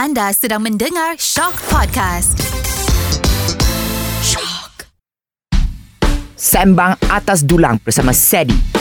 Anda sedang mendengar Shock Podcast. Shock. Sembang Atas Dulang bersama Sedi.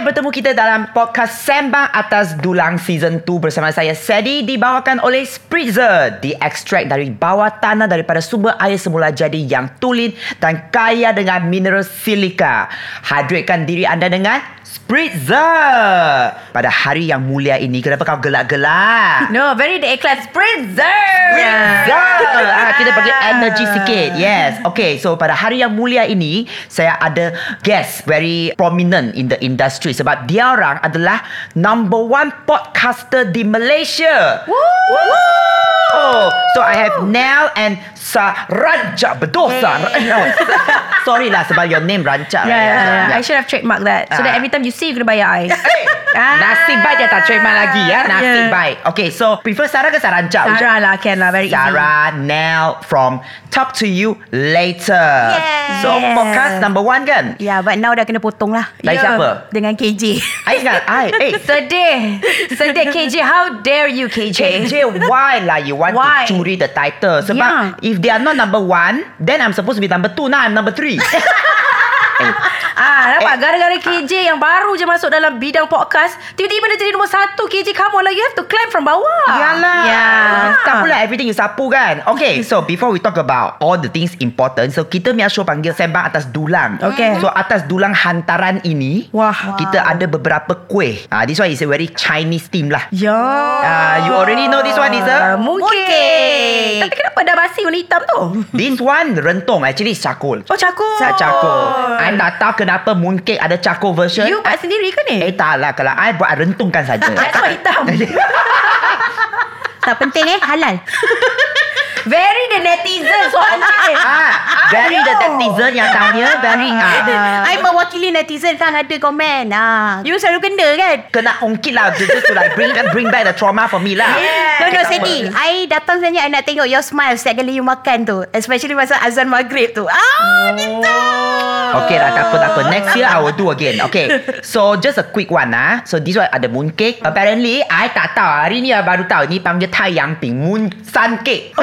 Hai, bertemu kita dalam podcast Sembang Atas Dulang Season 2 bersama saya Sedi dibawakan oleh Spritzer. Diekstrak dari bawah tanah daripada sumber air semula jadi yang tulen dan kaya dengan mineral silika. Hidratkan diri anda dengan Spritzer. Pada hari yang mulia ini, kenapa kau gelak-gelak? No, very the ikhlas Spritzer. Spritzer. Ah, kita bagi energy sikit. Yes. Okay, so pada hari yang mulia ini, saya ada guest very prominent in the industry sebab dia orang adalah number one podcaster di Malaysia. Woo! So I have Nell and Saranja Berdosa. No. Sorry lah sebab your name Ranca. Yeah, yeah, yeah. I should have trademarked that. So that Ah. every time you see, you kena bayar I. Hey, Ah. nasib baik dia tak trademark lagi ya. Nasib Yeah. baik. Okay, so prefer Sarah ke Saranja? Sarah lah, can lah. Very easy. Sarah, Nell from Talk to You Later. Yes. So podcast number one kan? Yeah, but now dah kena potong lah. Dari Yeah. siapa? Dengan KJ. I ingat, I, eh, Sedih. Sedih KJ. How dare you KJ? KJ, why lah you want Why? to curi the title? Sebab Yeah. if they are not number one, then I'm supposed to be number two. Now I'm number three. eh, Ah, nampak gara-gara KJ yang baru je masuk dalam bidang podcast, tiba-tiba dia jadi nombor satu. KJ, come on lah. You have to climb from bawah. Yalah Yeah. Tak pula everything you sapu kan Okay so before we talk about All the things important So kita punya show panggil Sembang atas dulang Okay. So atas dulang hantaran ini Wah. Kita ada beberapa kuih uh, This one is a very Chinese theme lah Ya. uh, You already know this one is a Ah, Mungkin. Mungkin. Tapi kenapa dah basi warna hitam tu? This one rentung Actually charcoal Oh, cakul. I tak tahu kenapa mooncake ada charcoal version You buat sendiri ke ni? Eh tak lah Kalau I buat I rentungkan saja That's why hitam. tak penting eh, halal. Very the netizen soalan ni. Ah, very the netizen yang tanya very ah. I mewakili netizen kan ada komen. Ah, you selalu kena kan? kena ungkit lah just to like bring bring back the trauma for me lah. No, no, Sedi. I datang saja I nak tengok your smile setiap kali you makan tu. Especially masa azan maghrib tu. Ah, gitu. Okay lah, tak apa, tak apa. Next year, I will do again. Okay. So, just a quick one ah. So, this one ada mooncake. Apparently, I tak tahu. Hari ni I baru tahu. Ni panggil Thai Yang Ping. Moon Sun Cake.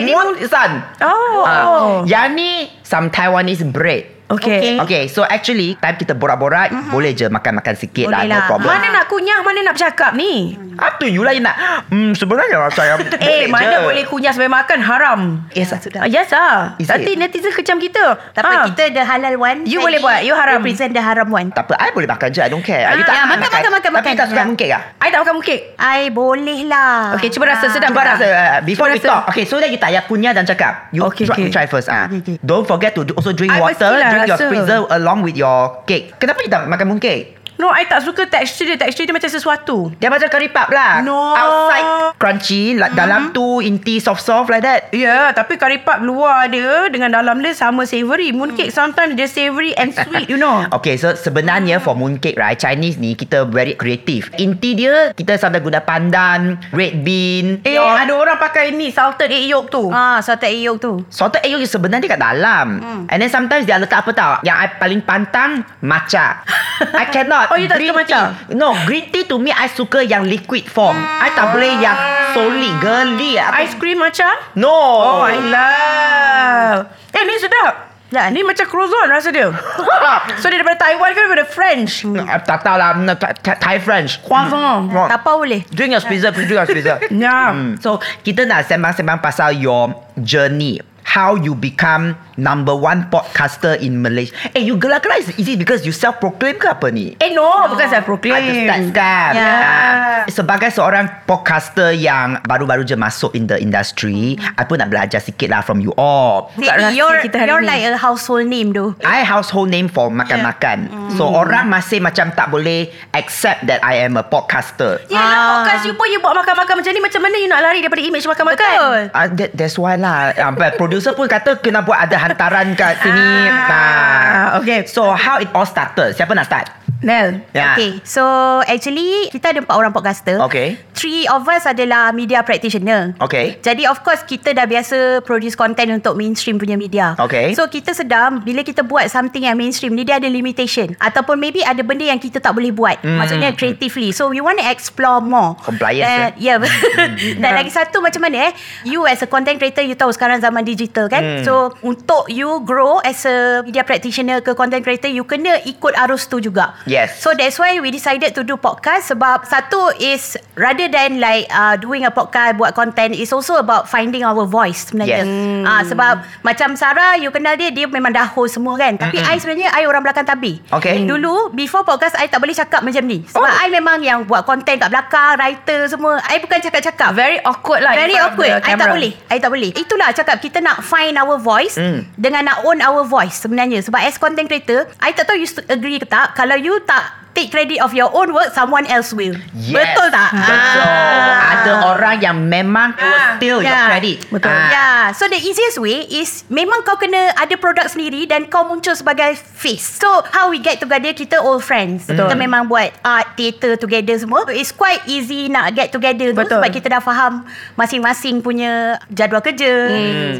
Ni Moon Sun. Oh. Ah, yang ni, some Taiwanese bread. Okay. Okay. Okay, so actually, time kita borak-borak, boleh je makan-makan sikit lah. Boleh No lah. problem. Mana nak kunyah, mana nak bercakap ni? Up to you lah, you nak. Hmm, sebenarnya saya Eh, mana je. boleh kunyah sampai makan? Haram. Yes, Sudah. Ah, yes ah. Is Nanti it? netizen kecam kita. Tak apa, Ah. kita the halal one. You boleh buat, you haram. Represent the haram one. Tak apa, I boleh makan je. I don't care. Ah, you tak ya, makan, makan, makan, Tapi makan. tak suka Ya. mooncake ah? I tak makan mooncake. I boleh lah. Okay, cuba rasa sedap. Cuba rasa uh, Before Cuba we rasa. talk Okay so that you tak payah kunyah dan cakap You Okay, try, okay. try first ah. Don't forget to do, also drink water Drink your spritzer Along with your cake Kenapa you tak makan mooncake? No, I tak suka tekstur dia. Tekstur dia macam sesuatu. Dia macam curry puff lah No. Outside crunchy like, Dalam tu inti soft-soft like that Ya, yeah, tapi curry puff luar dia dengan dalam dia sama savory. Mooncake sometimes dia savory and sweet, you know. Okay so sebenarnya for mooncake right Chinese ni kita very creative Inti dia kita sampai guna pandan Red bean Eh, ada orang pakai ni salted egg yolk tu. Ah, salted egg yolk tu. Salted egg yolk sebenarnya kat dalam. Hmm. And then sometimes dia letak apa tau? Yang I paling pantang matcha. I cannot. Oh, you tak suka matcha? No, green tea to me I suka yang liquid form. I tak boleh yang solid girly. Apa- Ice cream macam? No. Oh, I love. Eh, ni sedap. Dah. Ni macam croissant rasa dia. so, dia daripada Taiwan ke daripada French? I tak tahu lah. Thai- French. Croissant. Oh. Tapau boleh. Drink your please drink your spritzer. Ya. Hmm. So, kita nak sembang-sembang pasal your journey. How you become number one podcaster in Malaysia. Eh, you gelak-gelak is, is it because you self-proclaim ke apa ni? Eh, no. Bukan saya proclaim. Ada stats kan Ya. Ah, Sebagai seorang podcaster yang Baru-baru je masuk in the industry I pun nak belajar sikit lah from you all Sedi, you're, kita hari you're ni. like a household name tu. I household name for makan-makan So orang masih macam tak boleh Accept that I am a podcaster Ya, lah, Ah. podcast you pun you buat makan-makan macam ni. Macam mana you nak lari daripada image makan-makan? Betul. Uh, that, that's why lah uh, but Producer pun kata Kena buat ada hantaran kat sini Ah, okay. So how it all started Siapa nak start? Nel. Yeah. Okay, so actually kita ada empat orang podcaster. Okay. Three of us adalah media practitioner. Okay. Jadi of course kita dah biasa produce content untuk mainstream punya media. Okay. So kita sedar bila kita buat something yang mainstream ni dia ada limitation ataupun maybe ada benda yang kita tak boleh buat. Hmm. Maksudnya creatively. So we want to explore more. Compliance, Dan, ya. Yeah. Dan lagi satu macam mana eh? You as a content creator you tahu sekarang zaman digital kan. Hmm. So untuk you grow as a media practitioner ke content creator you kena ikut arus tu juga. Yes. So that's why we decided to do podcast sebab satu is rather than like uh, doing a podcast buat content is also about finding our voice sebenarnya. Yes. Ah sebab macam Sarah you kenal dia dia memang dah host semua kan. Tapi I sebenarnya I orang belakang tabi. Okay. Dulu before podcast I tak boleh cakap macam ni. Sebab Oh. I memang yang buat content kat belakang, writer semua. I bukan cakap-cakap. Very awkward lah. Very awkward. I tak boleh. I tak boleh. Itulah cakap kita nak find our voice Hmm. dengan nak own our voice sebenarnya. Sebab as content creator, I tak tahu you agree ke tak. Kalau you tak take credit of your own work, someone else will. Yes. Betul tak? Betul. Ah. Ada orang yang memang will steal your Yeah. credit. Betul. Ah. Yeah, so the easiest way is memang kau kena ada produk sendiri dan kau muncul sebagai face. So how we get together kita all friends. Betul. Kita memang buat art, theatre together semua. So, it's quite easy nak get together tu Betul. sebab kita dah faham masing-masing punya jadual kerja.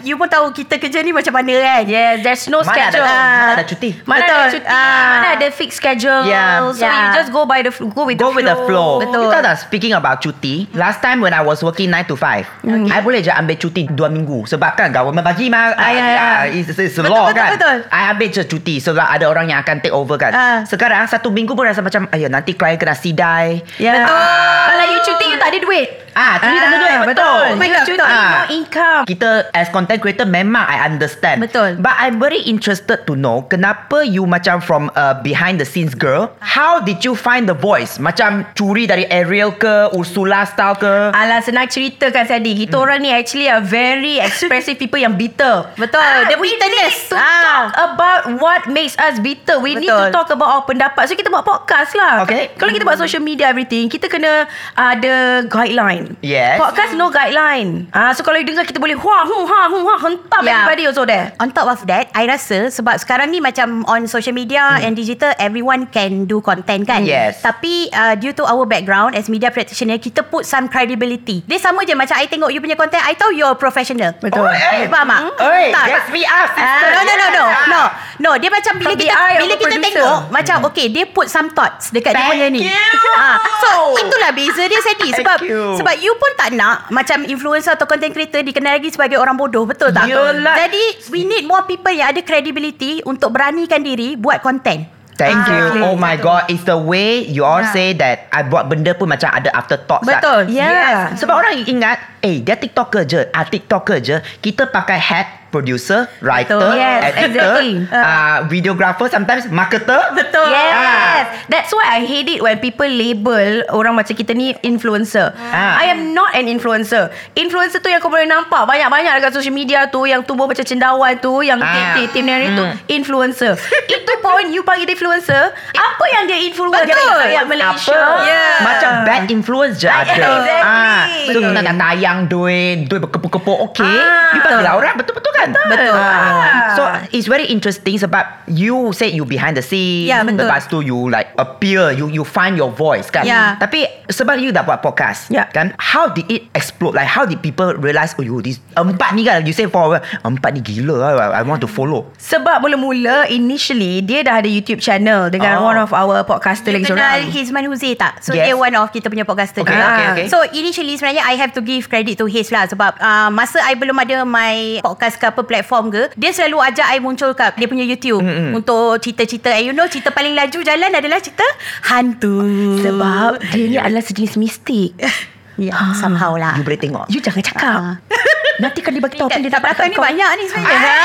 You pun tahu kita kerja ni macam mana kan? Yes, there's no Mana schedule. ada, Ah. mana ada cuti? Mana Betul. ada cuti, Ah. mana ada fixed schedule. Yeah. So Yeah. you just go by the go with Go the with the flow. Betul. Kita dah speaking about cuti. Last time when I was working 9 to 5, I boleh je ambil cuti 2 minggu. Sebab kan government bagi mah. Ah, ya, ya. ah, It's, it's Betul, law betul, kan. betul. I ambil je cuti. Sebab ada orang yang akan take over kan. Ah. Sekarang satu minggu pun rasa macam, ayo nanti klien kena sidai. Yeah. Kalau you cuti tak ada duit. Ah, cuti tak ada duit, betul. Betul. Oh my God, betul. Ah. income. Kita as content creator memang I understand. Betul. But I'm very interested to know kenapa you macam from a behind the scenes girl. How did you find the voice? Macam curi dari Ariel ke, Ursula style ke? Alah senang cerita kan Sadi Kita orang ni actually a very expressive people yang bitter Betul. Ah, Dia need bitterness. to Ah. talk about what makes us bitter We need to Betul. talk about our pendapat So kita buat podcast lah Okay. Kalau kita buat social media everything Kita kena ada guideline Yes. Podcast no guideline ah, So kalau you dengar kita boleh Huah, hu, ha, hu, ha Hentam Yeah. everybody also there On top of that, I rasa sebab sekarang ni macam on social media and digital, everyone can do content kan? Yes. Tapi uh, due to our background as media practitioner, kita put some credibility. Dia sama je macam I tengok you punya content, I tahu you're professional. Betul. Oh, eh. Faham tak? Oi, Tak. yes we are sister. no, no, no, no, no. No, dia macam bila From kita bila kita tengok macam okay, dia put some thoughts dekat dia Thank punya ni. you. Ah, so itulah beza dia Thank sebab you. sebab you pun tak nak macam influencer atau content creator dikenal lagi sebagai orang bodoh, betul tak? Yelah. Jadi we need more people yang ada credibility untuk beranikan diri buat content. Thank Ah, you. okay. Oh my god, it's the way you all Yeah. say that I buat benda pun macam ada afterthoughts. Betul. tak? Yeah. Yes. Sebab orang ingat, eh dia TikToker je, ah TikToker je. Kita pakai hat producer, writer, Betul. Yes, editor, exactly. uh, videographer, sometimes marketer. Betul. Yes. Ah. That's why I hate it when people label orang macam kita ni influencer. Ah. I am not an influencer. Influencer tu yang kau boleh nampak banyak-banyak dekat social media tu yang tumbuh macam cendawan tu, yang Ah. tim-tim ni tu Hmm. influencer. Itu pun you panggil dia influencer, apa yang dia influence Betul. rakyat Malaysia? Apa? Yeah. Macam bad influence je ada. Exactly. Ah, so nak nak tayang duit, duit berkepuk-kepuk, okay. Ah. you panggil orang, betul-betul kan? Betul. Ah. So, it's very interesting sebab you say you behind the scene. Ya, betul. Lepas tu you like appear, you you find your voice kan. Ya. Tapi sebab you dah buat podcast, Ya. kan? How did it explode? Like how did people realize, oh you this empat ni kan? You say for empat ni gila lah. I want to follow. Sebab mula-mula initially dia dah ada YouTube channel dengan Oh. one of our podcaster lagi kenal seorang. Hizman Huzi tak? So Yes. dia one of kita punya podcaster Okay, juga. okay, okay. So initially sebenarnya I have to give credit to Hiz lah sebab uh, masa I belum ada my podcast ke apa platform ke, dia selalu ajak I muncul kat dia punya YouTube mm-hmm. untuk cerita-cerita. And you know cerita paling laju jalan adalah cerita hantu. Sebab dia ni adalah sejenis mistik. ya, somehow lah. You boleh tengok. You jangan cakap. Ah. Nanti kan dia bagi tahu apa dia tak dapat ni banyak ni sebenarnya.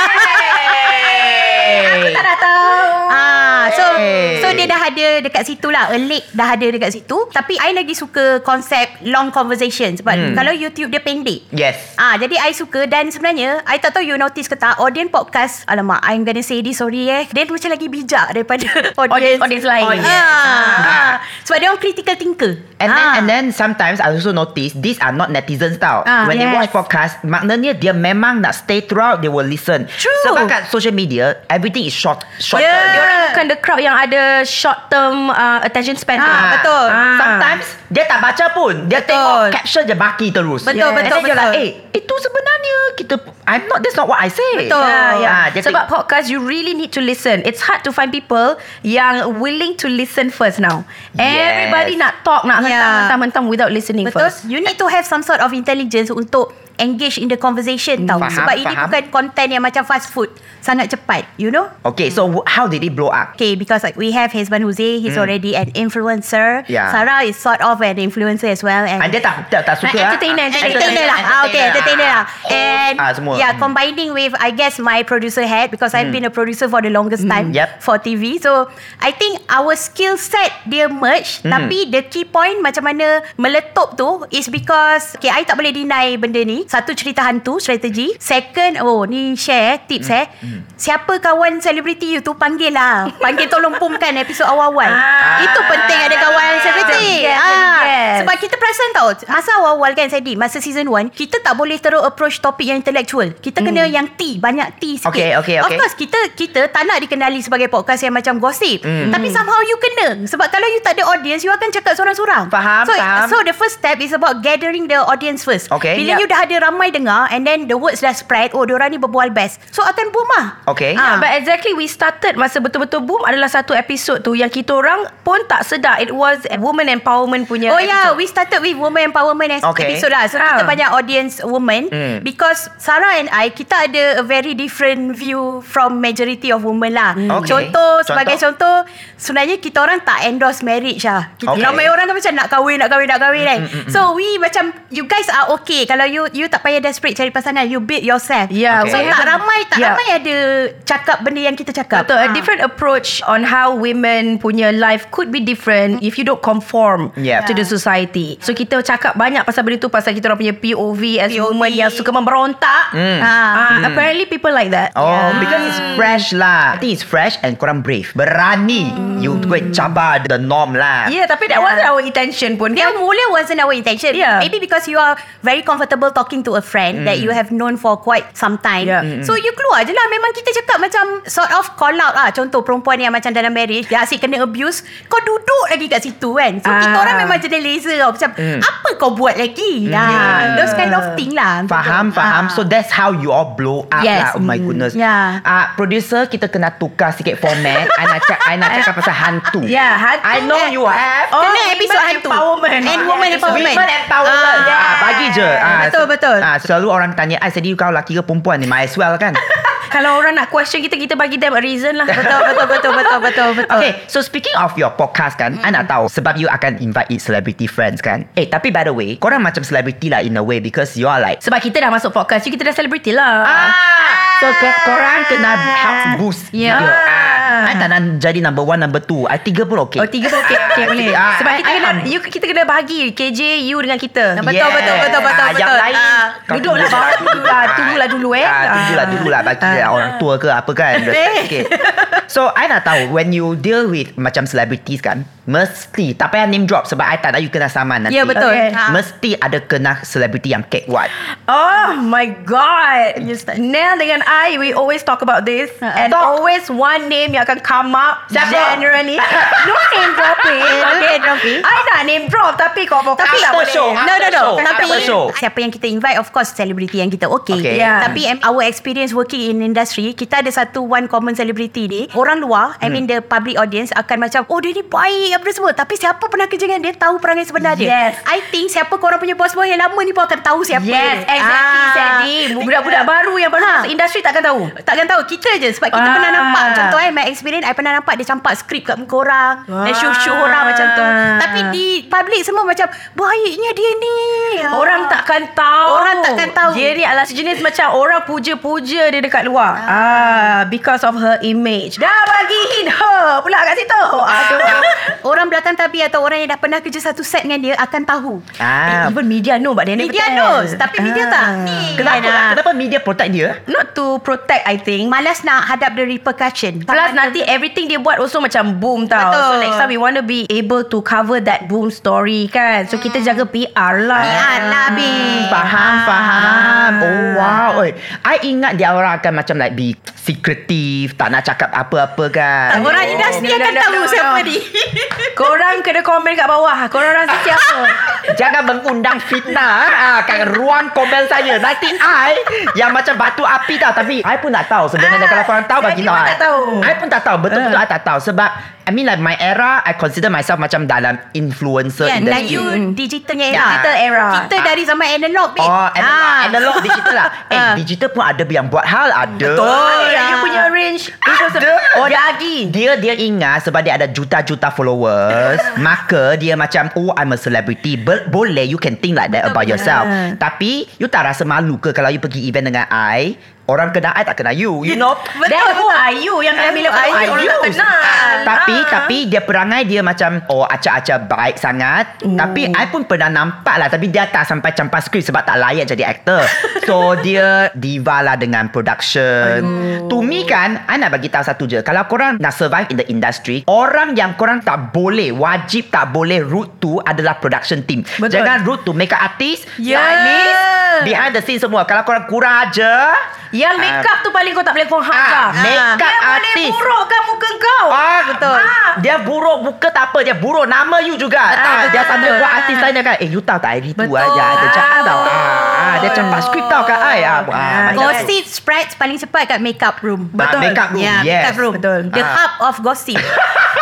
Hey. Tak nak tahu. Ah, so Hey. so dia dah ada dekat situ lah. A lake dah ada dekat situ. Tapi I lagi suka konsep long conversation sebab Hmm. kalau YouTube dia pendek. Yes. Ah, jadi I suka dan sebenarnya I tak tahu you notice ke tak audience podcast. Alamak, I'm gonna say this sorry eh. Dia macam lagi bijak daripada audience audience lain. Oh, yes. Ah, ah. Sebab dia orang critical thinker. And then Ah. and then sometimes I also notice these are not netizens tau. Ah, When they yes. watch podcast, maknanya dia memang nak stay throughout. They will listen. True. Sebab kat social media, everything is short, shorter. Yeah. Dia orang bukan the crowd yang ada short term uh, attention span. Ah, betul. Ah. Sometimes dia tak baca pun. Dia Betul. tengok caption je baki terus. Betul, And betul, then you're betul. like, eh, itu sebenarnya kita I'm not that's not what I say. Betul. Yeah, yeah. Ah, Sebab tengok- podcast you really need to listen. It's hard to find people yang willing to listen first now. Yes. Everybody nak talk, nak Yeah. hentam-hentam without listening Betul. first. You need to have some sort of intelligence untuk engage in the conversation tau. Faham, Sebab ini faham. bukan content yang macam fast food. Sangat cepat. You know? Okay, so w- how did it blow up? Okay, because like we have Hezban Huze, he's already an influencer. Yeah. Sarah is sort of an influencer as well. And And dia tak tak, tak suka ah. Entertainer, Ah, entertainer lah. Ah, okay, entertainer lah. And Ah, semua. yeah, combining with I guess my producer hat because I've been a producer for the longest time Hmm. Yep. for TV. So I think our skill set dia merge. Hmm. Tapi the key point macam mana meletup tu is because okay, I tak boleh deny benda ni. Satu cerita hantu strategi. Second, oh ni share tips Hmm. eh. Siapa kawan selebriti you tu panggil lah. Panggil tolong pumkan episod awal-awal. Ah. Itu penting ada kawan selebriti. Ah, yes. sebab kita perasan tau Masa awal-awal kan Sadi Masa season 1 Kita tak boleh terus approach topik yang intellectual Kita kena yang T Banyak T sikit Okay, okay, Of okay. course kita kita tak nak dikenali sebagai podcast yang macam gossip Hmm. Tapi somehow you kena Sebab kalau you tak ada audience You akan cakap seorang-seorang Faham, so, faham. So the first step is about gathering the audience first Okay. Bila Yep. you dah ada ramai dengar And then the words dah spread Oh diorang ni berbual best So akan boom lah Okay. Ah. but exactly we started masa betul-betul boom adalah satu episod tu yang kita orang pun tak sedar it was woman empowerment punya Oh yeah, episode. we started with women empowerment as Okay. episode lah. So Ah. kita banyak audience women Hmm. because Sarah and I kita ada a very different view from majority of women lah. Okay. Contoh sebagai Contoh? contoh sebenarnya kita orang tak endorse marriage lah. Kita Okay. ramai orang kan macam nak kahwin, nak kahwin, nak kahwin kan. So we macam you guys are okay kalau you you tak payah desperate cari pasangan, you build yourself. Yeah, So Okay. we tak ramai tak Yeah. ramai ada cakap benda yang kita cakap. Betul, a Ah. different approach on how women punya life could be different if you don't conform Yeah. to the society. So kita cakap banyak pasal benda tu pasal kita orang punya POV as POV. women yang suka memberontak. Hmm. Ah, apparently people like that. Oh, Yeah. because it's fresh lah. I think it's fresh and korang brave. Berani. You go and cabar the norm lah. Yeah, tapi that wasn't our intention pun. Dia Kan? mula wasn't our intention. Yeah. Maybe because you are very comfortable talking to a friend that you have known for quite some time. Yeah. So you keluar je lah. Memang kita cakap macam sort of call out lah. Contoh perempuan yang macam dalam marriage, dia asyik kena abuse. Kau duduk lagi kat situ kan. So kita Ah. orang memang jenis laser tau. Macam, apa kau buat lagi? Ah, those kind of thing lah. Faham, faham. Ah. So that's how you all blow up Yes. lah. Oh my goodness. Yeah. Ah, producer kita kena tukar sikit format. I nak cakap, I nak cakap pasal hantu. Yeah, hantu. I know you have. Oh, Kena women episod hantu. empowerment. And Yeah, empowerment. Women empowerment. Ah, Ah, bagi je. Ah, Betul, betul. Ah, selalu orang tanya, "I sedih kau laki ke perempuan ni?" Might as well kan. Kalau orang nak question kita, kita bagi them a reason lah. Betul, betul, betul, betul, betul, betul. Okay, so speaking of your podcast kan, I nak tahu sebab you akan invite celebrity friends kan. Eh, tapi by the way, korang macam celebrity lah in a way because you are like Sebab kita dah masuk podcast, you kita dah celebrity lah. Ah, so ke, korang kena help boost Ya. video. Ah, I tak nak jadi number one, number two. I tiga pun okay. Oh tiga pun okay, okay boleh Ah, Sebab kita I kena you, Kita kena bahagi KJ you dengan kita Betul, betul, betul, betul, Ah, Yang betul. lain Ah, kau duduklah tunggu bawah je. dulu lah, tunggulah dulu, eh. Ah, tunggulah Ah. dulu lah bagi Ah. orang tua ke apa kan. okay. So I nak tahu when you deal with macam celebrities kan, mesti tak payah name drop sebab I tak nak you kena saman nanti. Ya, betul. Okay. Ah. Mesti ada kena celebrity yang cake what. Oh my god Nell dengan I We always talk about this And Talk. always one name Yang akan come up Siapa? Generally No name dropping Okay. I nak name drop Tapi kau kau Tapi tak boleh show, No, no, no. Show, Tapi show. siapa yang kita invite, of course, celebrity yang kita okay. Okay. Yeah. Tapi um, our experience working in industry, kita ada satu one common celebrity ni. Orang luar, I mean the public audience akan macam, oh dia ni baik apa semua. Tapi siapa pernah kerja dengan dia, tahu perangai sebenar dia. Yes. I think siapa korang punya bos-bos yang lama ni pun akan tahu siapa Yes dia. exactly Ah. Sandy Budak-budak baru Yang baru Ha. masuk industri Takkan tahu Takkan tahu Kita je Sebab kita Ah. pernah nampak Contoh eh My experience I pernah nampak Dia campak skrip kat muka orang Dan Ah. show-show orang macam tu Tapi di public semua macam Baiknya dia ni Orang takkan tahu Orang takkan tahu. Dia ni adalah sejenis macam Orang puja-puja dia dekat luar ah. Because of her image Dah bagi her Pula kat situ Aduh Orang belakang tabi Atau orang yang dah pernah kerja Satu set dengan dia Akan tahu Ah, Even media know But they never Media tell. knows Tapi media tak Ah. Ni Kenapa? kan, ah. Kenapa media protect dia? Not to protect I think Malas nak hadap the repercussion Plus nanti everything dia buat also macam boom tau. Betul. So next time we want to be able to cover that boom story kan. So kita jaga PR lah. PR lah, Bi. Faham, Ah. faham. Oh wow. Oi, I ingat dia orang akan macam like be secretive, tak nak cakap apa-apa kan. kan Orang industri no, akan no, tahu no, no. siapa ni. Korang kena komen kat bawah. Korang rasa siapa? Jangan mengundang fitnah ah, kat ruang komen saya. Nanti I yang macam batu api tau. Tapi I pun tak tahu sebenarnya. Ah, kalau korang tahu bagi tahu I. I pun tak tahu. Betul-betul I tak tahu. Sebab I mean like my era, I consider myself macam dalam influencer Kan, like industry. you digitalnya era. Ya. Digital era. Kita dari zaman analog, babe. Oh, analog, Ah. analog digital lah. Eh, Ah. digital pun ada yang buat hal. Ada. Oh, ya. you punya range. Ada. Oh, dia, lagi. Dia dia ingat sebab dia ada juta-juta followers, maka dia macam oh I'm a celebrity. Be- boleh you can think like that about yourself. Ah. Tapi you tak rasa malu ke kalau you pergi event dengan I, orang kenal I tak kenal you. You know? Then who are you yang bila-bila I orang orang tak kenal? Tapi Ah. tapi dia perangai dia macam oh acak-acak baik sangat. Tapi I pun pernah nampak lah tapi dia tak sampai campak skrip sebab tak layak jadi aktor. so dia diva lah dengan production. To me kan I nak bagi tahu satu je. Kalau korang nak survive in the industry, orang yang korang tak boleh wajib tak boleh root to adalah production team. Betul. Jangan root to makeup artist, Yeah. stylist, behind the scene semua. Kalau korang kurang aja Yang make up tu paling kau tak boleh kau Ah, hajar. makeup Dia boleh burukkan muka kau. Ah betul. Ah. Dia buruk muka tak apa, dia buruk nama you juga. Betul, ah, dia betul, sambil betul. buat artis lain dia kan. Eh you tahu tak hari tu Betul. aja ada jahat Ah, tau. betul. Ah, ah, dia campak skrip tau kat ai. Ah, ah, Ah, Gossip spreads paling cepat kat makeup room. Ah, makeup room. Ya, yes. makeup room. Betul. The Ah. hub of gossip.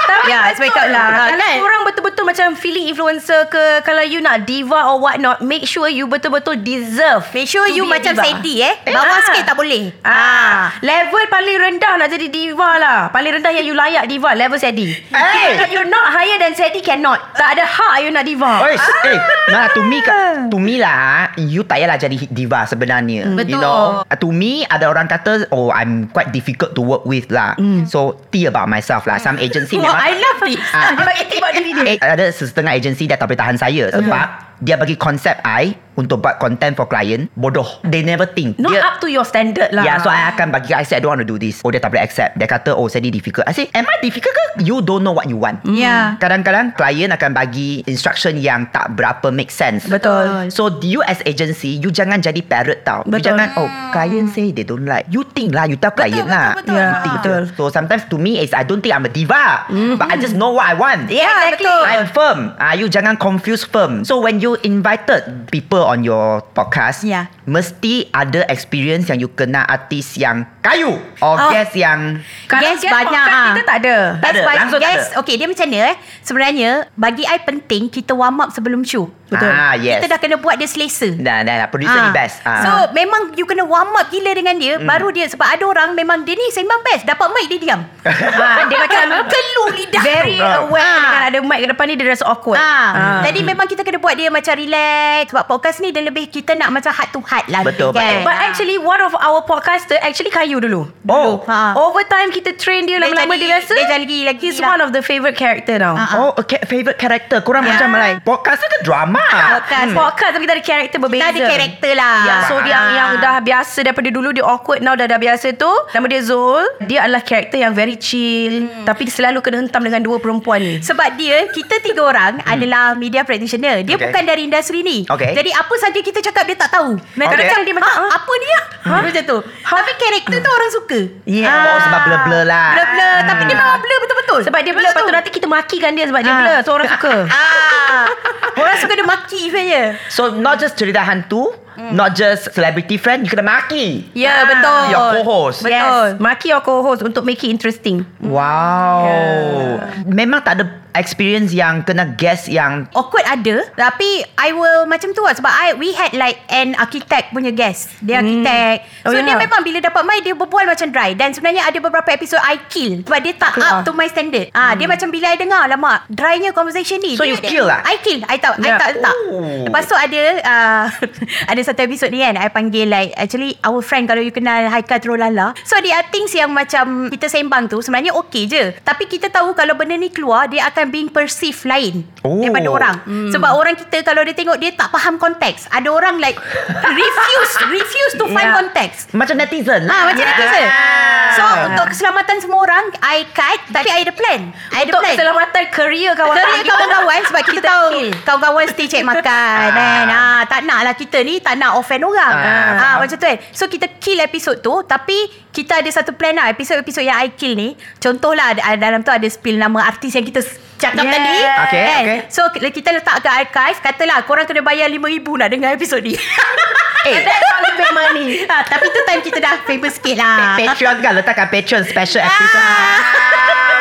Tapi Ya, yeah, it's makeup lah. Kalau Kan? korang betul-betul macam feeling influencer ke kalau you nak diva or what not, make sure you betul-betul deserve. Make sure to you macam diva. Sadie eh. Bawah Ah. sikit tak boleh. Ah, level paling rendah nak jadi diva lah. Paling rendah yang you layak diva, level Sadie. Hey. If you're not higher than Sadie cannot. Tak ada hak you nak diva. Oi, eh, nah to me ka- to me lah, you tak payah jadi diva sebenarnya. Betul. You know, Uh, to me ada orang kata, oh I'm quite difficult to work with lah. So, tea about myself lah. Some agency Wah, memang I love this. Ah. Dia bagi tip buat diri dia. Eh, ada setengah agensi dia tak boleh tahan saya sebab dia bagi konsep I untuk buat content for client bodoh. They never think. Not dia, up to your standard lah. Yeah, so I akan bagi I said I don't want to do this. Oh, dia tak boleh accept. Dia kata, oh, saya ni difficult. I say, am I difficult ke? You don't know what you want. Ya. Kadang-kadang klien akan bagi instruction yang tak berapa make sense. Betul. So you as agency, you jangan jadi parrot tau. You Betul. jangan, oh, client say they don't like. You think lah, you tell client betul, lah. betul. You Ya, think. betul. So sometimes to me is I don't think I'm a diva, but I just know what I want. Yeah, Exactly. betul. I'm firm. Ah, you jangan confuse firm. So when you invited people on your podcast, Yeah. Mesti ada experience yang you kenal artis yang kayu or Oh. guest yang Kalau Guest guest banyak, podcast ah. kita tak ada. Tak That's ada, langsung tak guys, ada. okay dia macam ni eh. Sebenarnya bagi I penting kita warm up sebelum show. Betul. Ah, yes. Kita dah kena buat dia selesa. Dah, dah, dah. Producer ni Ah. best. Ah. So memang you kena warm up gila dengan dia Hmm. Baru dia Sebab ada orang memang Dia ni sembang best Dapat mic dia diam Ah, dia macam Keluh lidah Very Ah. aware Ah. dengan ada mic kat depan ni dia rasa awkward. Ah. Jadi memang kita kena buat dia macam relax Sebab podcast ni dia lebih Kita nak macam heart to heart lah Betul, kan? But actually one of our podcaster actually kayu dulu. Oh. ha. Over time kita train dia lama-lama dia rasa. dia jadi lagi He's lah. one of the favourite character now. Ah, Oh, okay. Favorite character. Korang Yeah. macam like podcast ke drama? Podcast, podcast tapi kita ada karakter berbeza. Kita ada karakter lah Ya, so dia yang Ah. yang dah biasa daripada dulu dia awkward now dah dah biasa tu. Nama dia Zul. Dia adalah karakter yang very chill tapi dia selalu kena hentam dengan dua perempuan ni. Sebab dia Kita tiga orang Adalah media practitioner Dia Okay. bukan dari industri ni Okay. Jadi apa saja kita cakap Dia tak tahu Kadang-kadang dia macam Ha? "Ha, Apa dia ha? Macam tu Tapi karakter tu orang suka Yeah. Oh, sebab blur-blur lah. Blur-blur Tapi dia memang blur betul-betul Sebab dia blur lepas tu nanti kita makikan dia sebab dia Ah. blur. So orang suka. ah. Orang suka dia maki saja So, not just cerita hantu, not just celebrity friend, you kena maki. Ya betul Your co-host. Betul Yes. Maki your co-host untuk make it interesting. Wow. Memang tak ada experience yang kena guess yang Awkward ada Tapi I will Macam tu lah Sebab I We had like An architect punya guest Dia architect Oh, So ya. dia memang Bila dapat mic Dia berbual macam dry Dan sebenarnya ada beberapa episod I kill Sebab dia tak Keluar. up to my standard Ah, Dia macam bila I dengar Lama Drynya conversation ni So dia, you kill lah? I kill I tak I Ya. tak letak Oh. Lepas tu ada uh, Ada satu episod ni kan I panggil like Actually our friend Kalau you kenal Haikal Trolala So dia are things yang macam Kita sembang tu Sebenarnya okay je Tapi kita tahu Kalau benda ni keluar Dia akan being perceived lain Oh. Daripada orang hmm. Sebab orang kita Kalau dia tengok Dia tak faham konteks Ada orang like Refuse Refuse to find Yeah. context macam netizen Ah, lah. macam netizen. So untuk keselamatan semua orang I cut Tapi I ada plan I ada Untuk plan keselamatan career kawan-kawan Kerja kita. kawan-kawan Sebab kita, tahu. Kawan-kawan stay check makan kan? ah, Tak nak lah kita ni Tak nak offend orang Ah. ah. Macam tu kan So kita kill episod tu Tapi kita ada satu plan lah Episod-episod yang I kill ni Contohlah Dalam tu ada spill nama artis yang kita cakap Yeah. tadi Okay, kan? okay. So kita letak ke archive Katalah korang kena bayar RM5,000 nak dengar episod ni Eh, That's all money. ha, Tapi tu time kita dah famous sikit lah Patreon kan letakkan Patreon special episode. Ah,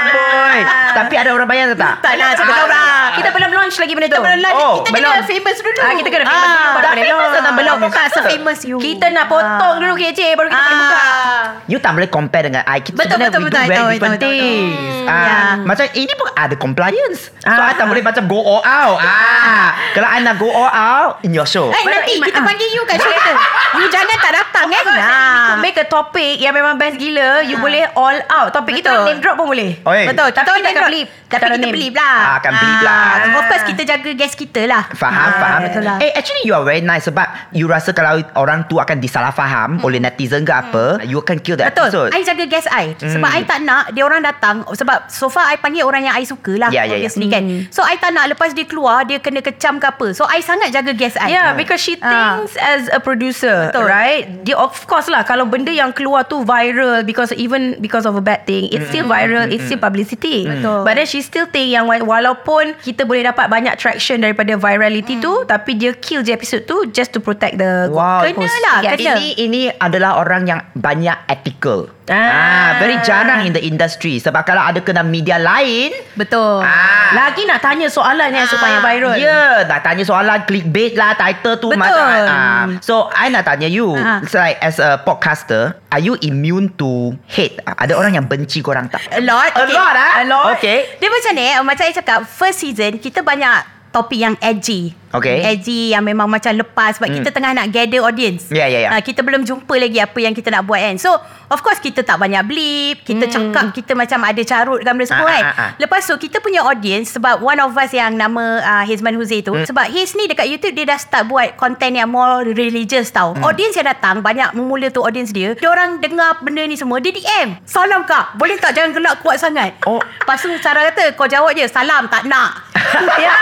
boy. Tapi ada orang bayar tak? Tak nak cakap Belum belum lah. Kita belum launch lagi benda tu. Belum launch Oh, Kita belum. kena famous dulu Ah, kita kena famous dulu, baru dah boleh famous launch. dah Belum bukan se-famous you Kita nak potong dulu KJ baru kita boleh buka. Ah. You tak boleh compare dengan I. Kita Betul, betul, betul. Betul, betul, betul. Ah. Macam ini pun ada So Ah. I tak boleh macam go all out. Ah, Kalau I nak go all out in your show. Eh nanti Betul, kita ah. panggil you kat show kita You jangan tak datang kan Nah. Nah. Make a topic yang memang best gila, you boleh all out. Topik kita Betul. name drop pun boleh. Oi. Betul Tapi Kita kita akan blip. Tapi Kita believe lah Ah, akan believe lah. Of course kita jaga guest kita lah Faham, Ah, faham. Betul lah Eh, actually you are very nice sebab you rasa kalau orang tu akan disalah faham oleh netizen ke apa, you akan kill the Hmm. Betul episode. I jaga guest I Sebab Hmm. I tak nak Dia orang datang Sebab so far I panggil orang yang I suka lah ya, ya. Obviously kan So I tak nak Lepas dia keluar Dia kena kecam ke apa So I sangat jaga guest I Yeah, because she Ah. thinks as a producer, Betul. right? Dia of course lah kalau benda yang keluar tu viral because even because of a bad thing, it's still viral, it's still publicity. Betul. But then she still think yang wa- walaupun kita boleh dapat banyak traction daripada virality tu, tapi dia kill je episode tu just to protect the Wow. Kena lah, Yeah, kena. Ini ini adalah orang yang banyak ethical. Ah. Ah, very jarang in the industry sebab kalau ada kena media lain, Betul ah, Lagi nak tanya soalan yang supaya viral. Ya, yeah, nak tanya soalan clickbait lah, title tu Betul. macam ah. So, I nak tanya you, Ah. it's like as a podcaster, are you immune to hate? Ada orang yang benci korang tak? A lot A okay. lot, ah? A lot Okay. Dia macam ni Macam saya cakap First season Kita banyak topik yang edgy Okay. Edgy yang memang macam lepas Sebab Hmm. kita tengah nak gather audience Ya, ya, ya. Ah, Kita belum jumpa lagi Apa yang kita nak buat kan So of course kita tak banyak blip Kita cakap Kita macam ada carut kan benda semua Hmm. Ah, kan ah, ah, ah. Lepas tu kita punya audience Sebab one of us yang nama uh, Hizman Huzi tu Hmm. Sebab Hiz ni dekat YouTube Dia dah start buat Content yang more religious tau Hmm. Audience yang datang Banyak memula tu audience dia Dia orang dengar benda ni semua Dia DM Salam kak Boleh tak jangan gelak kuat sangat Oh. Lepas tu Sarah kata Kau jawab je Salam tak nak yeah.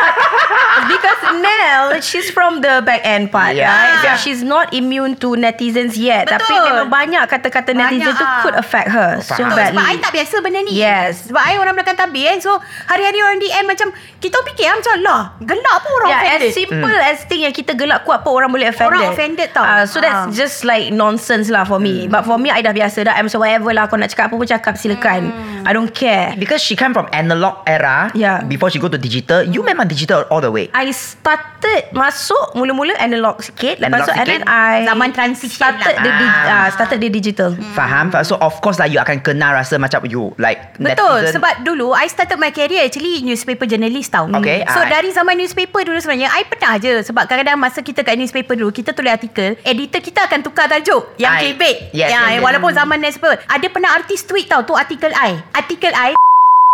Because Nell, she's from the back end part, Yeah. right? So Yeah. she's not immune to netizens yet. Betul. Tapi memang banyak kata-kata netizen Banyak, tu could affect her so faham. Betul, badly. sebab I tak biasa benda ni Yes. Sebab I orang belakang tabir kan So hari-hari orang DM macam Kita fikir macam lah Gelak pun orang yeah, offended as simple as thing yang kita gelak kuat pun orang boleh offended. Orang offended tau. Uh, so that's Ah. just like nonsense lah for me. But for me, I dah biasa dah. I'm so whatever lah. Kau nak cakap apa pun cakap silakan. I don't care. Because she come from analog era Yeah. Before she go to digital You memang digital all the way I started masuk mula-mula analog sikit. Lepas Analog tu and then. I Zaman transition started lah. the di- Ah. uh, started the digital. Faham faham? So of course lah You akan kenal rasa macam you Like Betul netizen. Sebab dulu I started my career Actually newspaper journalist tau Okay, So ah. dari zaman newspaper dulu sebenarnya I pernah je Sebab kadang-kadang Masa kita kat newspaper dulu Kita tulis artikel Editor kita akan tukar tajuk Yang I- clickbait yes, ya, yes, yes. Walaupun zaman newspaper Ada pernah artis tweet tau Tu artikel I Artikel I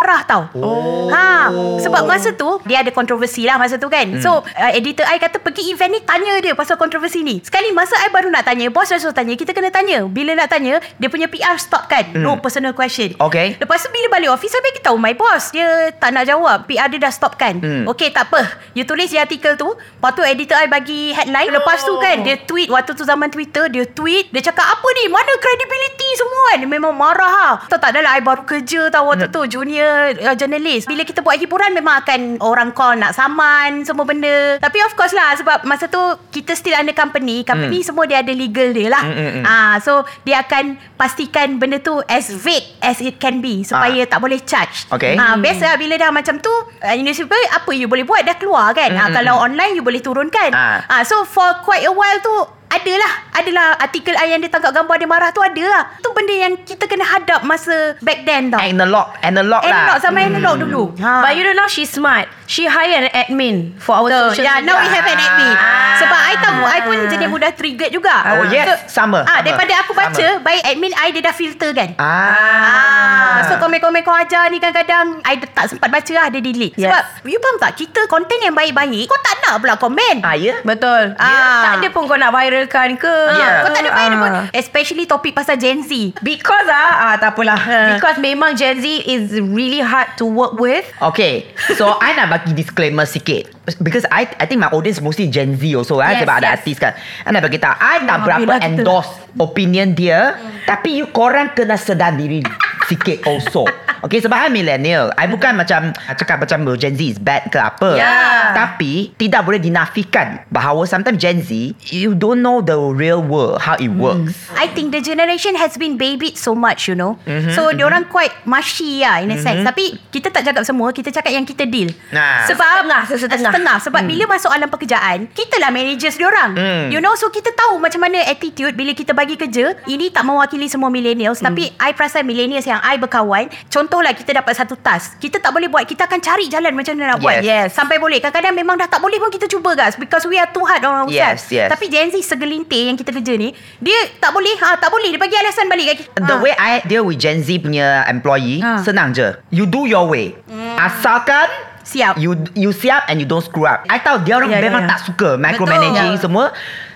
marah tau. Oh. ha, Sebab masa tu Dia ada kontroversi lah masa tu kan. Hmm. So uh, editor I kata Pergi event ni Tanya dia pasal kontroversi ni. Sekali masa I baru nak tanya Bos dah tanya Kita kena tanya. Bila nak tanya Dia punya PR stop kan. Hmm. No personal question. Okay. Lepas tu bila balik office Saya bagi tahu my boss Dia tak nak jawab. PR dia dah stop kan. Hmm. Okay tak apa. You tulis je artikel tu. Lepas tu editor I bagi headline. Lepas tu kan Dia tweet. Waktu tu zaman Twitter Dia tweet. Dia cakap apa ni? Mana credibility semua kan? Dia memang marah ha. Tahu tak adalah I baru kerja tau Waktu tu Junior uh, journalist. Bila kita buat hiburan Memang akan Orang call nak saman Semua benda. Tapi of course lah Sebab masa tu Kita still under company. Company semua dia ada legal dia lah. Hmm, hmm, hmm. Ah, So dia akan Pastikan benda tu As vague as it can be Supaya tak boleh charge. Okay. Ah, Biasa bila dah macam tu uh, Newspaper apa you boleh buat? Dah keluar kan? Ah, Mm, Kalau mm. online you boleh turunkan. Ah. ah, So for quite a while tu Adalah Adalah artikel yang dia tangkap gambar dia marah tu adalah Tu benda yang kita kena hadap Masa back then tau Analog Analog lah Analog sama analog dulu ha. But you don't know she's smart. She hire an admin for our Betul. social Yeah, media. now we have an admin. Ah. Sebab I tahu, I pun jenis mudah triggered juga. Oh, yes. Sama, Ah, sama. daripada aku baca, Sama. baik admin I dia dah filter kan. Ah. Ah. So komen-komen kau ajar ni kadang-kadang I tak sempat baca lah Dia delete Yes. Sebab You faham tak Kita konten yang baik-baik Kau tak nak pula komen. Ah, ya? Betul. Ah. tak ada pun kau nak viralkan ke. Ah, Yeah. Kau tak ada Ah. pun Especially topik pasal Gen Z Because ah, ah tak apalah. Ha. Because memang Gen Z is really hard to work with. Okay So I nak bagi disclaimer sikit Because I I think my audience mostly Gen Z also kan Yes, Sebab ada yes. artis kan I nak bagi tahu I tak Maafin berapa lah kita. endorse Opinion dia Tapi you korang kena sedar diri Sikit also Okay sebab I millennial I bukan macam Cakap macam oh, Gen Z is bad ke apa Yeah. Tapi Tidak boleh dinafikan Bahawa sometimes Gen Z You don't know the real world How it works I think the generation has been babied so much, you know. Mhm, So, mm-hmm. diorang quite mushy lah in a sense. Tapi, kita tak cakap semua. Kita cakap yang kita deal. Nah. Sebab, Setengah, sesetengah. setengah. Sebab bila masuk alam pekerjaan, kita lah managers diorang. Hmm. You know, so kita tahu macam mana attitude bila kita bagi kerja. Ini tak mewakili semua millennials. Tapi, I perasan millennials yang I berkawan. Contohlah, kita dapat satu task. Kita tak boleh buat. Kita akan cari jalan macam mana nak buat. Yes. Sampai boleh. Kadang-kadang memang dah tak boleh pun kita cuba guys. Because we are too hard on ourselves. Yes, yes. Tapi Gen Z segelintir yang kita kerja ni Dia tak boleh ha, Tak boleh Dia bagi alasan balik kat kita The Ha. way I deal with Gen Z punya employee Ha. Senang je You do your way Asalkan Siap You you siap and you don't screw up I tahu dia orang Ya, ya, memang ya. tak suka Micromanaging Betul. semua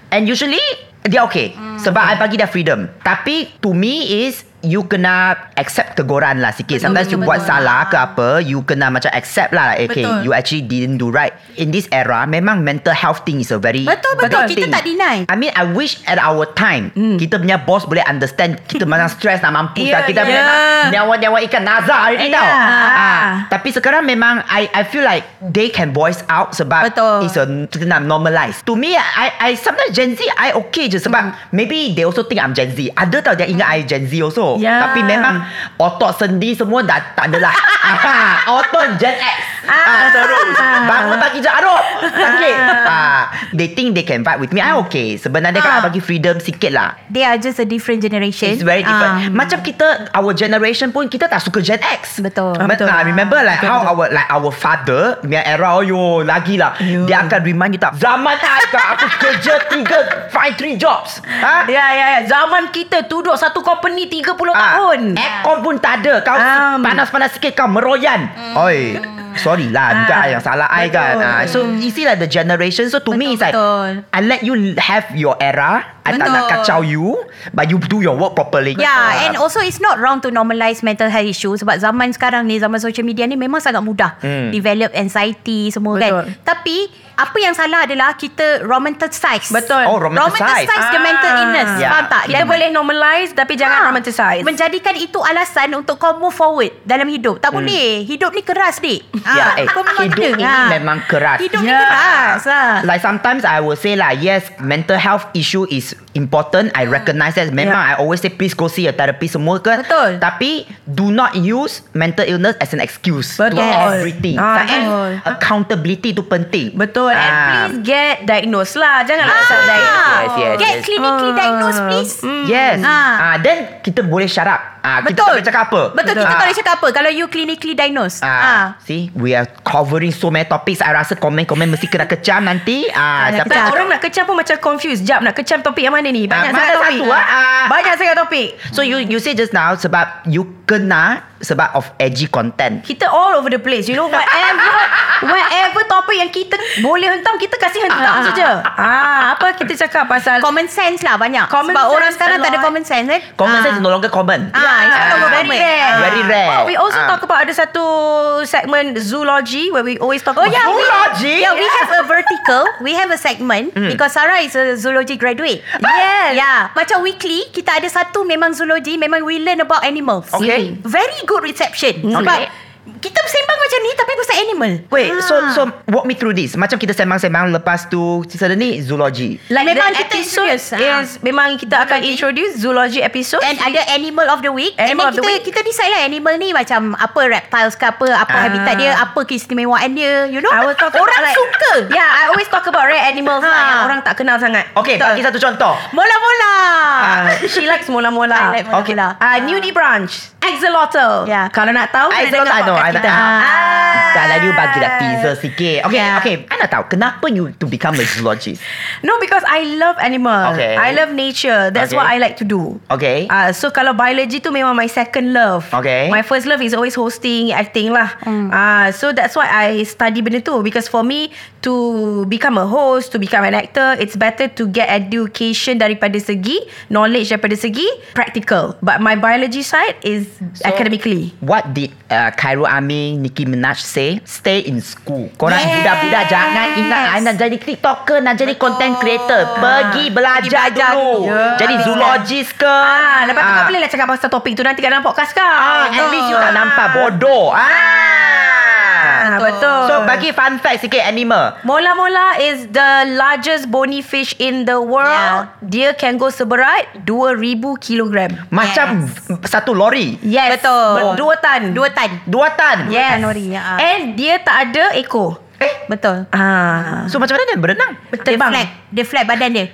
And usually Dia okay Sebab I bagi dia freedom Tapi to me is You kena accept teguran lah sikit Betul, Sometimes betul, you buat betul. salah ke apa You kena macam accept lah Okay Betul. you actually didn't do right In this era Memang mental health thing is a very Betul, betul. Kita thing. tak deny. I mean I wish at our time Kita punya boss boleh understand Kita memang stress nak mampus Yeah, Kita yeah. memang nyawa-nyawa ikan nazar hari ni Yeah. tau Ah. Ah, Tapi sekarang memang I I feel like They can voice out Sebab Betul. It's a Kita nak normalize To me I I sometimes Gen Z I okay je Sebab Hmm. Maybe they also think I'm Gen Z Ada tau dia ingat I Gen Z also Yeah. Tapi memang Otot sendi semua Dah tak adalah Ah, Otot Gen X ah, Terus Bangun pagi je Aduh Sakit ah, They think they can vibe with me I okay Sebenarnya kan I Ah. bagi freedom sikit lah They are just a different generation It's very different. Ah. Macam kita, our generation pun kita tak suka Gen X. Betul. Ah, Betul. Nah, remember like Betul, how betul. our like our father, punya era, yo lagi lah. Yo. Dia akan remind you tak. Zaman I aku kerja tiga, find three jobs. Ha? Ya, ya, ya. Zaman kita duduk satu company 30 tahun. Ah, Aircon pun tak ada. Kau Um. panas-panas sikit kau meroyan. Oi. Sorry lah Bukan Ah, yang salah I kan betul. ah, So you see like the generation So to me Betul, it's like betul. I let you have your era I tak Betul. nak kacau you But you do your work properly Yeah, Ah. and also it's not wrong to normalise mental health issue sebab zaman sekarang ni, zaman social media ni memang sangat mudah Hmm. develop anxiety semua Betul. kan. Tapi apa yang salah adalah kita romanticize. Betul. Oh, romanticize. Romanticize the mental Ah. illness. Yeah. Faham tak? Kita Dan- boleh normalize tapi jangan Ah, romanticize. Menjadikan itu alasan untuk kau move forward dalam hidup. Tak boleh. Hidup ni keras, dik. Ya, eh, hidup kena. ini Ah. memang keras. Hidup ni Ya. keras. ah. Like sometimes I will say lah Yes Mental health issue is important I recognize that Memang I always say Please go see a therapist semua ke Betul. Tapi Do not use Mental illness as an excuse Betul. To everything Ah, And betul. Accountability tu penting Betul. And Ah. please get diagnosed lah. Janganlah Yes, asal yes, diagnose. yes, yes, Get yes. clinically Ah. diagnosed, please. Yes Ah. ah. Then kita boleh shut up ah, Kita tak boleh cakap apa Betul, kita Ah. tak boleh cakap apa Kalau you clinically diagnosed Ah, ah. See We are covering so many topics I rasa komen-komen Mesti kena kecam nanti ah, siapa Tak, kecam. orang nak kecam pun macam confused. Jap, nak kecam topik yang mana ni? Banyak mana sangat topik. satu? Ah. Banyak sangat topik. So you you say just now Sebab you kena Sebab of edgy content Kita all over the place You know Whatever Whatever topik yang kita Boleh hentam Kita kasih hentam Ah. saja ah, Apa kita cakap pasal Common sense lah banyak Common Sebab orang sense sekarang tak ada common sense eh Common Ah. sense is no longer common Ah, it's no longer very rare. Ah. Very rare. Oh, we also Ah. talk about ada satu segment zoology where we always talk Oh about yeah, we, Zoology? yeah, we have a vertical. We have a segment because Sarah is a zoology graduate. Yes. Yeah, macam weekly kita ada satu memang zoology, memang we learn about animals. Okay. Very good reception. Sebab Okay. kita bersembang macam ni tapi pasal animal. Wait so Ah. so walk me through this Macam kita sembang-sembang Lepas tu Suddenly zoology Like Memang the kita episode serious, ah. is Memang kita akan Zoology. introduce Zoology episode And ada animal of the week Animal of And then the kita, week. kita decide lah Animal ni macam Apa reptiles ke apa Apa Ah. habitat dia Apa keistimewaan dia You know I will talk Orang about like, suka Yeah I always talk about rare animals Ha. lah Yang orang tak kenal sangat Okay bagi satu contoh Mola-mola Ah, She likes mula-mula I like mula-mula. Ah, Nudie branch Axolotl Yeah. Kalau nak tahu kena Axolotl, dengar I know, podcast I know. kita. Ah. Ah. Dah lah you bagi dah teaser sikit. Okay, Yeah. okay. I nak tahu kenapa you to become a zoologist. No, because I love animal. Okay. I love nature. That's Okay. what I like to do. Okay. Uh, so kalau biology tu memang my second love. Okay. My first love is always hosting, acting lah. Hmm. Uh, so that's why I study benda tu because for me to become a host, to become an actor, it's better to get education daripada segi knowledge daripada segi practical. But my biology side is So, academically. What did uh, Khairul Amin, Nicki Minaj say? Stay in school. Korang Yes. budak-budak jangan ingat I nak jadi TikToker, nak jadi content creator. Pergi belajar, Pergi dulu. dulu. Jadi Habis zoologist ke? Ah, lepas tu Ah. tak boleh lah cakap pasal topik tu nanti kat dalam podcast kau. Ah, at least you tak nampak bodoh. Ah. Betul. So bagi fun fact sikit animal. Mola-mola is the largest bony fish in the world. Dia can go seberat 2000 kilogram. Macam satu lori. Yes. Betul. Dua tan. Dua tan. Dua tan. Yes. Tanuri, ya. And dia tak ada ekor. Eh, Betul. Ah. so macam mana dia berenang? Dia Terbang. flat. Dia flat badan dia.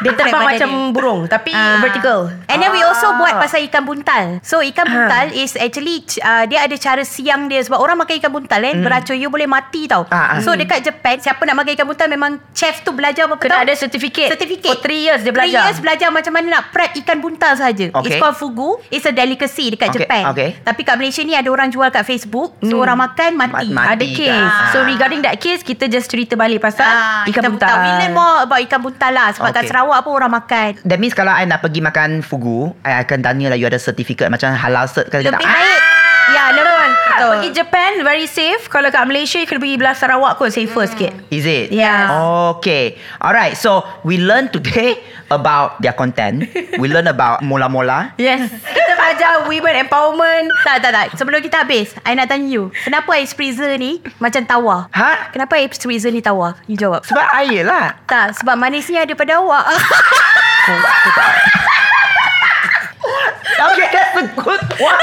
Dia terbang macam dia. burung tapi Ah. vertical. And then we also Ah. buat pasal ikan buntal. So ikan Ah. buntal is actually uh, dia ada cara siang dia sebab orang makan ikan buntal kan beracun you boleh mati tau. Ah, ah. So dekat Japan siapa nak makan ikan buntal memang chef tu belajar apa Kena tau? ada certificate. Certificate. For three years dia belajar. years belajar macam mana nak prep ikan buntal saja. Okay. It's called fugu. It's a delicacy dekat Okay, Japan. okay. Tapi kat Malaysia ni ada orang jual kat Facebook. So orang makan mati. Ma- Ada mati case. kan? So regarding that case, kita just cerita balik pasal Ah, ikan, buntal. We learn more about ikan buntal lah. Sebab kat Okay. Sarawak pun orang makan. That means kalau I nak pergi makan fugu, I akan tanya lah you ada certificate macam halal cert ke Lebih tak? baik. Lebih betul. Pergi Japan very safe. Kalau kat Malaysia you kena pergi belah Sarawak kot safer sikit. Is it? Yes. Okay. Alright. So we learn today about their content. we learn about mola-mola. Yes. Kita belajar women empowerment. Tak, tak, tak. Sebelum kita habis, I nak tanya you. Kenapa ice freezer ni macam tawar? Ha? Kenapa ice freezer ni tawar? You jawab. Sebab air lah. Tak, sebab manisnya daripada awak. Okay, that's a good one.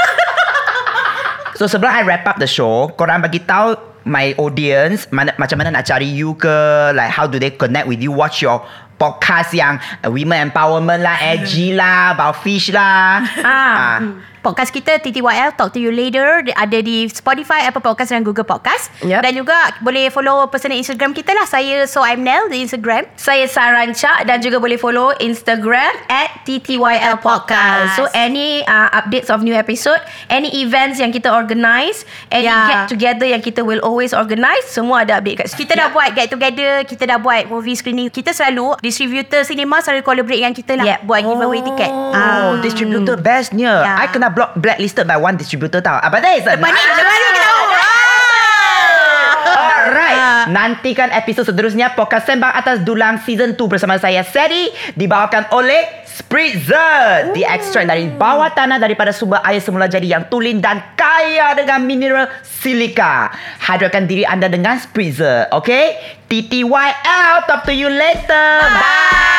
So sebelum I wrap up the show, korang bagi tahu my audience mana, macam mana nak cari you ke, like how do they connect with you, watch your podcast yang uh, women empowerment lah, edgy lah, about fish lah. Ah. Podcast kita TTYL Talk to you later Ada di Spotify Apple Podcast dan Google Podcast Yep. Dan juga boleh follow personal Instagram kita lah Saya So I'm Nell Di Instagram Saya Saranca dan juga boleh follow Instagram at TTYL Podcast. So any uh, updates of new episode, any events yang kita organize, any Yeah. get together yang kita will always organize, semua ada update kat situ. Kita dah buat get together Kita dah buat movie screening Kita selalu Distributor cinema Selalu collaborate dengan kita lah Yep. Buat giveaway tiket Oh, distributor bestnya. Ya. I kena block blacklisted by one distributor tau. Apa that is a Lepas ni Lepas ni kita tahu Alright. Nantikan episod seterusnya Podcast Sembang Atas Dulang Season 2 bersama saya Seri dibawakan oleh Spritzer The extract dari bawah tanah daripada sumber air semula jadi yang tulen dan kaya dengan mineral silika. Hadirkan diri anda dengan Spritzer, okay? TTYL, talk to you later. Bye.